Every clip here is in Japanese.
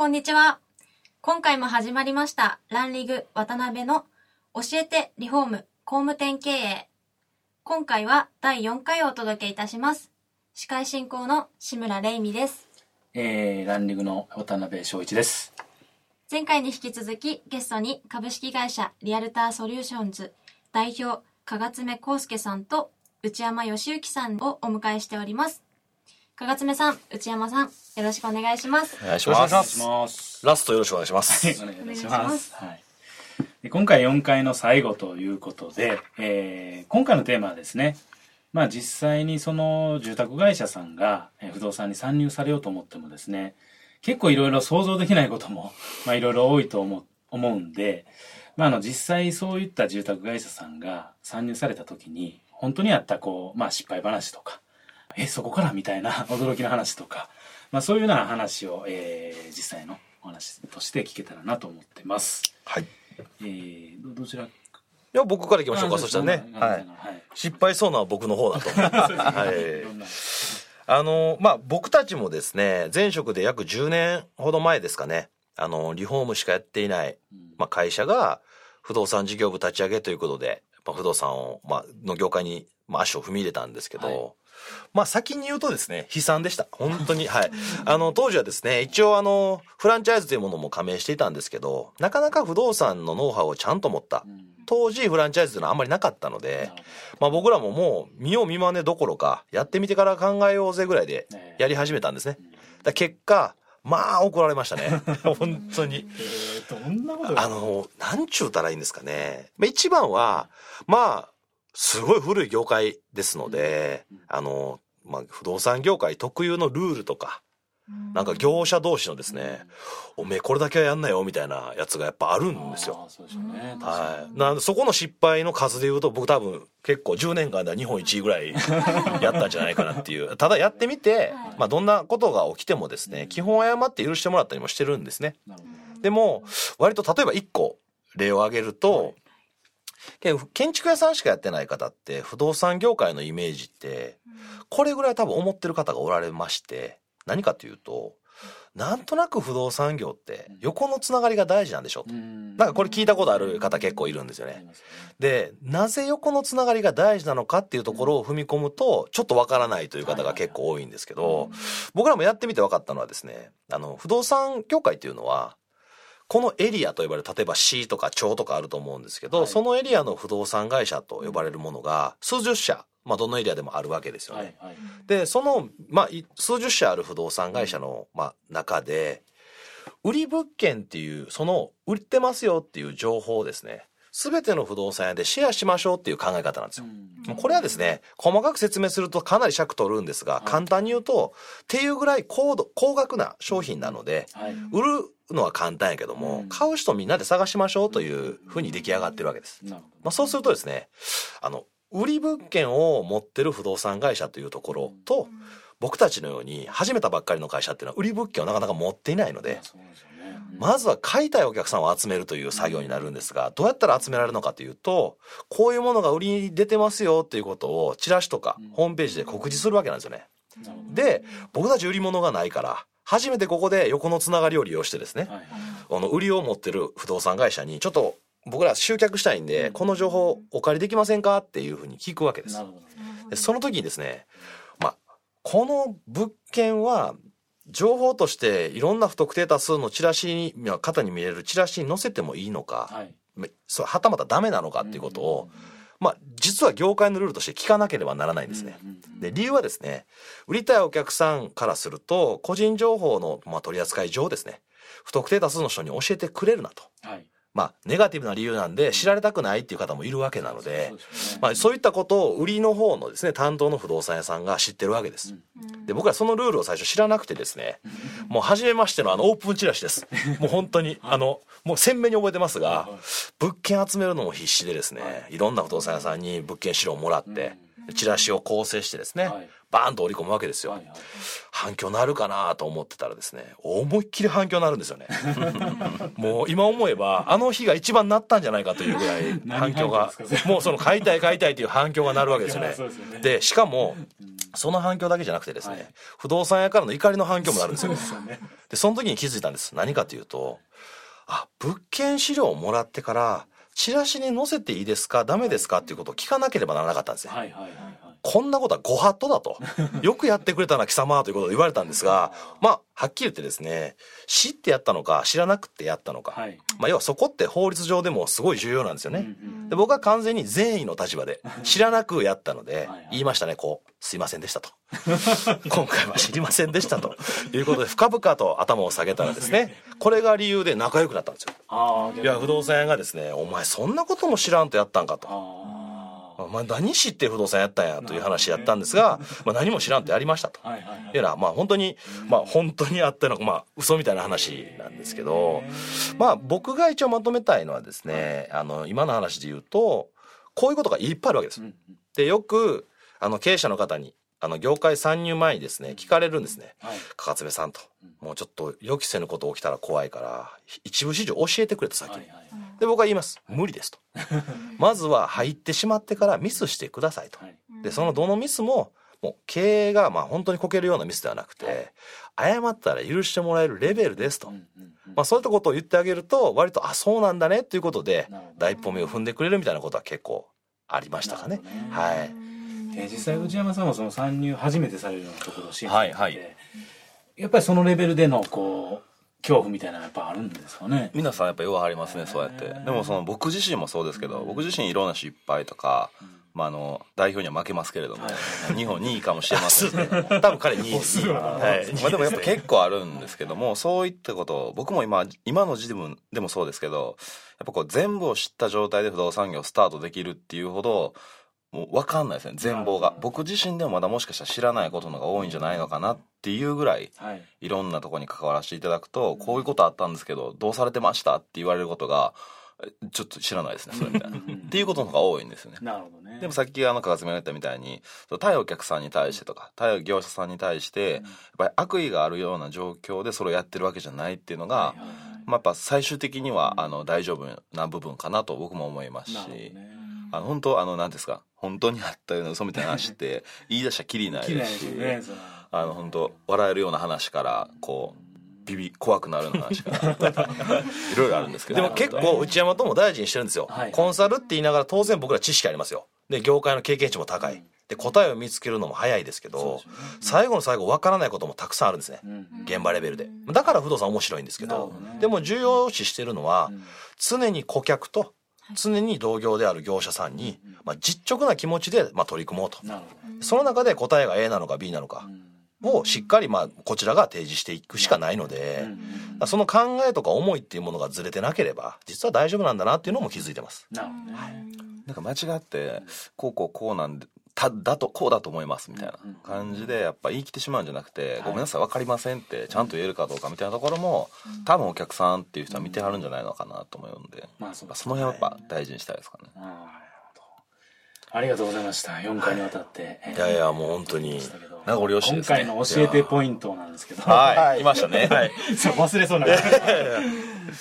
こんにちは。今回も始まりましたランリグ渡辺の教えてリフォーム工務店経営。今回は第4回をお届けいたします。司会進行の志村玲美です。えー、ランリングの渡辺翔一です。前回に引き続きゲストに株式会社リアルターソリューションズ代表加賀爪康介さんと内山義之さんをお迎えしております加賀爪さん内山さんよろしくお願いしますお願いします。ます。ラストよろしくお願いします。お願いしお願いしま。ますすはい。で今回4回の最後ということで、えー今回のテーマはですね、まあ実際にその住宅会社さんがえー不動産に参入されようと思ってもですね、結構いろいろ想像できないことも、まあいろいろ多いと思う思うんで、まああの実際そういった住宅会社さんが参入された時に、本当にあったこう、まあ失敗話とか、え、そこからみたいな 驚きの話とか、まあそういうような話を、えー実際のお話として聞けたらなと思ってます。はい。いえー、どどちら？や、僕から行きましょうか。あそしたらね。はい。はい。失敗そうなのは僕の方だと。はいあの、まあ、僕たちもですね、前職で約10年ほど前ですかね、あの、リフォームしかやっていない、まあ、会社が不動産事業部立ち上げということで、まあ、不動産を、まあ、の業界に、まあ、足を踏み入れたんですけど、はいまあ先に言うとですね、悲惨でした。本当に。はい。あの、当時はですね、一応あの、フランチャイズというものも加盟していたんですけど、なかなか不動産のノウハウをちゃんと持った。うん当時フランチャイズというのはあんまりなかったのでまあ僕らももう見よう見まねどころか、やってみてから考えようぜぐらいでねやり始めたんですね。だ結果、まあ怒られましたね。本当に。えー、どんなことあの、なんちゅうたらいいんですかね。まあ一番は、まあ、すごい古い業界ですので、あの、まあ不動産業界特有のルールとか、なんか業者同士のですね、おめえこれだけはやんなよみたいなやつがやっぱあるんですよ。あーそうでしょうね。はい。なんでそこの失敗の数で言うと僕多分結構10年間では日本一位ぐらい やったんじゃないかなっていう。ただやってみて、まあどんなことが起きてもですね、基本謝って許してもらったりもしてるんですね。でも、割と例えば1個例を挙げると、はい建築屋さんしかやってない方って不動産業界のイメージって、これぐらい多分思ってる方がおられまして、何かというと、なんとなく不動産業って横のつながりが大事なんでしょと。うん。なんかこれ聞いたことある方結構いるんですよね。で、なぜ横のつながりが大事なのかっていうところを踏み込むと、ちょっとわからないという方が結構多いんですけど、僕らもやってみて分かったのはですね、あの、不動産業界っていうのは、このエリアと呼ばれる、例えば市とか町とかあると思うんですけど、はいそのエリアの不動産会社と呼ばれるものが、数十社、まあどのエリアでもあるわけですよね。はいはい。で、その、まあ、い数十社ある不動産会社の、まあ、中で、売り物件っていう、その、売ってますよっていう情報をですね、すべての不動産屋でシェアしましょうっていう考え方なんですよ。もうこれはですね、細かく説明するとかなり尺取るんですが、い簡単に言うと、っていうぐらい高度、高額な商品なので、はい。売るのは簡単やけども、うん買う人みんなで探しましょうというふうに出来上がってるわけです。まあ、そうするとですね、あの、売り物件を持ってる不動産会社というところと、僕たちのように始めたばっかりの会社っていうのは売り物件をなかなか持っていないのど。で、まずは買いたいお客さんを集めるという作業になるんですが、どうやったら集められるのかというと、こういうものが売りに出てますよっていうことをチラシとかうんホームページで告示するわけなんですよね。で、僕たち売り物がないから、初めてここで横のつながりを利用してですね。あの売りを持ってる不動産会社にちょっと僕ら集客したいんで、うんこの情報お借りできませんかっていうふうに聞くわけです。でその時にですね、まあ、この物件は情報としていろんな不特定多数のチラシに、まあ方に見えるチラシに載せてもいいのか、はい。まそうはたまたダメなのかっていうことを、まあ、実は業界のルールとして聞かなければならないんですね。で理由はですね売りたいお客さんからすると個人情報の、まあ、取り扱い上ですね不特定多数の人に教えてくれるなとはい。まあ、ネガティブな理由なんで知られたくないっていう方もいるわけなのでまあ、そういったことを売りの方のですね、担当の不動産屋さんが知ってるわけです。で、僕はそのルールを最初知らなくてですね、もう初めましてのあのオープンチラシです。もう本当に、あの、もう鮮明に覚えてますが、物件集めるのも必死でですね、い。ろんな不動産屋さんに物件資料をもらって、チラシを構成してですねはい、バーンと織り込むわけですよ。はい。はい。反響なるかなと思ってたらですね思いっきり反響なるんですよね。もう今思えばあの日が一番なったんじゃないかというぐらい 反響がもうその買いたい買いたいという反響がなるわけですよね。でしかもその反響だけじゃなくてですね、はい。不動産屋からの怒りの反響もなるんですよでその時に気づいたんです。何かというとあ物件資料をもらってからチラシに載せていいですか？ダメですか？っていうことを聞かなければならなかったんですねはいはいはいはいこんなことはご法度だと。よくやってくれたな、貴様ということで言われたんですが、まあ、はっきり言ってですね、知ってやったのか、知らなくてやったのか。はいまあ、要はそこって法律上でもすごい重要なんですよね。うんで僕は完全に善意の立場で知らなくやったので言いましたねこう「すいませんでした」と「今回は知りませんでした」ということで深々と頭を下げたらですねこれが理由で仲良くなったんですよ。いや不動産屋がですね「お前そんなことも知らんとやったんか」と。あお前何知って不動産やったんやという話やったんですが、まあ、何も知らんとやりましたと。あはいはいはい。いうようなまあ本当にまあ本当にあったのかまあ嘘みたいな話なんですけどまあ僕が一応まとめたいのはですねあの今の話で言うとこういうことがいっぱいあるわけです。う。んでよくあの経営者の方にあの業界参入前にですね聞かれるんですね。はい。かつべさんと。もうちょっと予期せぬこと起きたら怖いから一部市場教えてくれと先に。はいはいで僕は言います。無理ですと。まずは入ってしまってからミスしてくださいと。はい。でそのどのミスももう経営がまあ本当にこけるようなミスではなくて謝ったら許してもらえるレベルですと、まあ、そういったことを言ってあげると割とあそうなんだねっていうことで第一歩目を踏んでくれるみたいなことは結構ありましたかね。ね。はい。えー実際内山さんもその参入初めてされるようなところを支援はいはい。やっぱりそのレベルでのこう恐怖みたいなのやっぱあるんですかね。皆さんやっぱ弱ありますねそうやって。でもその僕自身もそうですけど僕自身いろんな失敗とか、まあ、あの代表には負けますけれども、日本2位かもしれませんけども 多分彼2位です、はい、まあでもやっぱ結構あるんですけどもそういったことを僕も今今の時分でもそうですけどやっぱこう全部を知った状態で不動産業をスタートできるっていうほどもう分かんないですね全貌が。僕自身でもまだもしかしたら知らないことの方が多いんじゃないのかなっていうぐらいはい。いろんなところに関わらせていただくとこういうことあったんですけどどうされてましたって言われることがえちょっと知らないですねそれみたいな。っていうことの方が多いんですよね。なるほどね。でもさっきあの、かがつめが言ったみたいに、対お客さんに対してとか、対業者さんに対して、やっぱり悪意があるような状況でそれをやってるわけじゃないっていうのが、はいはいはい。まあやっぱ最終的には、あの、大丈夫な部分かなと僕も思いますし、なるほどねあの、本当あの、なんですか、本当にあったような嘘みたいな話って、言い出したらきりないですし、あの、本当笑えるような話から、こう、ビビ、怖くなるような話から、いろいろあるんですけど。でも結構内山とも大事にしてるんですよ、はい。コンサルって言いながら当然僕ら知識ありますよ。で業界の経験値も高い。で答えを見つけるのも早いですけどね。最後の最後分からないこともたくさんあるんですね、うん。現場レベルで。だから不動産面白いんですけどね。でも重要視してるのは、うん。常に顧客と常に同業である業者さんに、まあ、実直な気持ちで、まあ、取り組もうと。その中で答えが A なのか B なのかどをしっかり、まあ、こちらが提示していくしかないので、その考えとか思いっていうものがずれてなければ実は大丈夫なんだなっていうのも気づいてます。なるほどね。なんか間違って、こうこうこうなんで、ただと、こうだと思いますみたいな感じで、やっぱ言い切ってしまうんじゃなくて、ごめんなさい、わかりませんって、ちゃんと言えるかどうかみたいなところも、多分お客さんっていう人は見てはるんじゃないのかなと思うんで、まあその辺はやっぱ大事にしたいですかね。ありがとうございました。4回にわたって。い。やいやもう本当にしたけどなんかご了承今ですね。回の教えてポイントなんですけど。はい、いましたね。はい。そう忘れそうな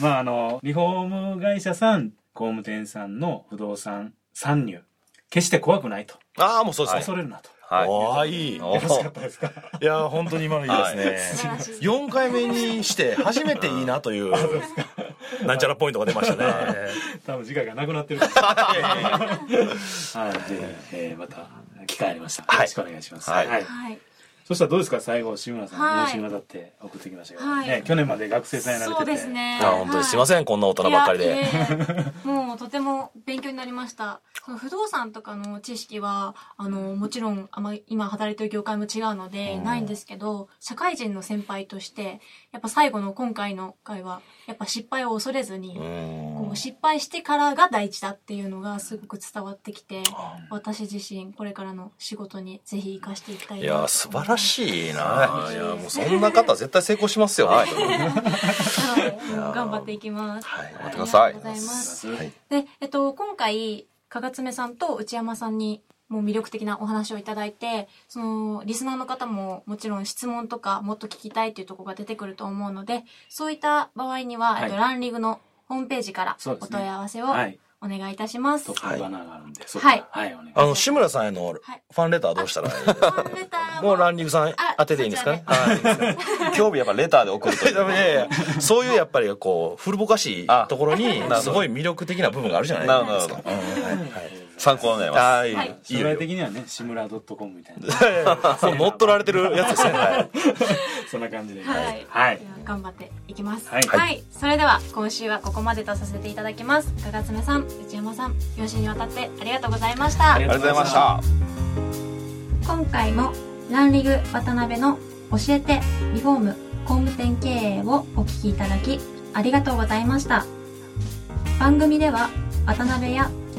まああのリフォーム会社さん工務店さんの不動産参入決して怖くないと。ああもうそうですね。恐れるなと。はい。いよろしかったですか？いや本当に今のいいですね。4回目にして初めていいなという。なんちゃらポイントが出ましたね。多分次回がなくなってるはい。で、えーまた機会ありましたらよろしくお願いします。はい。そしたらどうですか？最後志村さんはい。に渡って送ってきましたけど、はい。ね、去年まで学生さんやられてて。そうですね。あ本当にすいません、こんな大人ばっかりで。もうとても勉強になりました。その不動産とかの知識はあのもちろんあまり今働いてる業界も違うので、ないんですけど社会人の先輩としてやっぱ最後の今回の回はやっぱ失敗を恐れずに、うん。こう失敗してからが大事だっていうのがすごく伝わってきて私自身これからの仕事にぜひ生かしていきたいいや、素晴らしいな。はいいや、もうそんな方絶対成功しますよ。はい。頑張っていきます。はいありってくださいがとうございます。はいで、えっと、今回、かがつめさんと内山さんに、もう魅力的なお話をいただいて、その、リスナーの方ももちろん質問とかもっと聞きたいというところが出てくると思うので、そういった場合には、はいえっと、ランリグのホームページからお問い合わせをはいお願いいたします。トップバナーがあるんで、そこはい。はい、お願いしあの。志村さんへのはい。ファンレターどうしたらいい？ファンレターも。うランニングさんあ当てていいんですか？ねはい。興味やっぱレターで送るという。いやいやそういうやっぱりこう古ぼかしいあところになるほど。すごい魅力的な部分があるじゃないなるほどですか。うんはい。はい参考になりますはい将よ来的にはね、志村 .com みたいな。もう乗っ取られてるやつですね。はい そんな感じで。はい、はい頑張っていきます。はいはい、それでは今週はここまでとさせていただきます。かがつめさん、内山さん、養子にわたってありがとうございました。ありありがとうございました今回もランリグ渡辺の教えてリフォーム工務店経営をお聞きいただきありがとうございました番組では渡辺や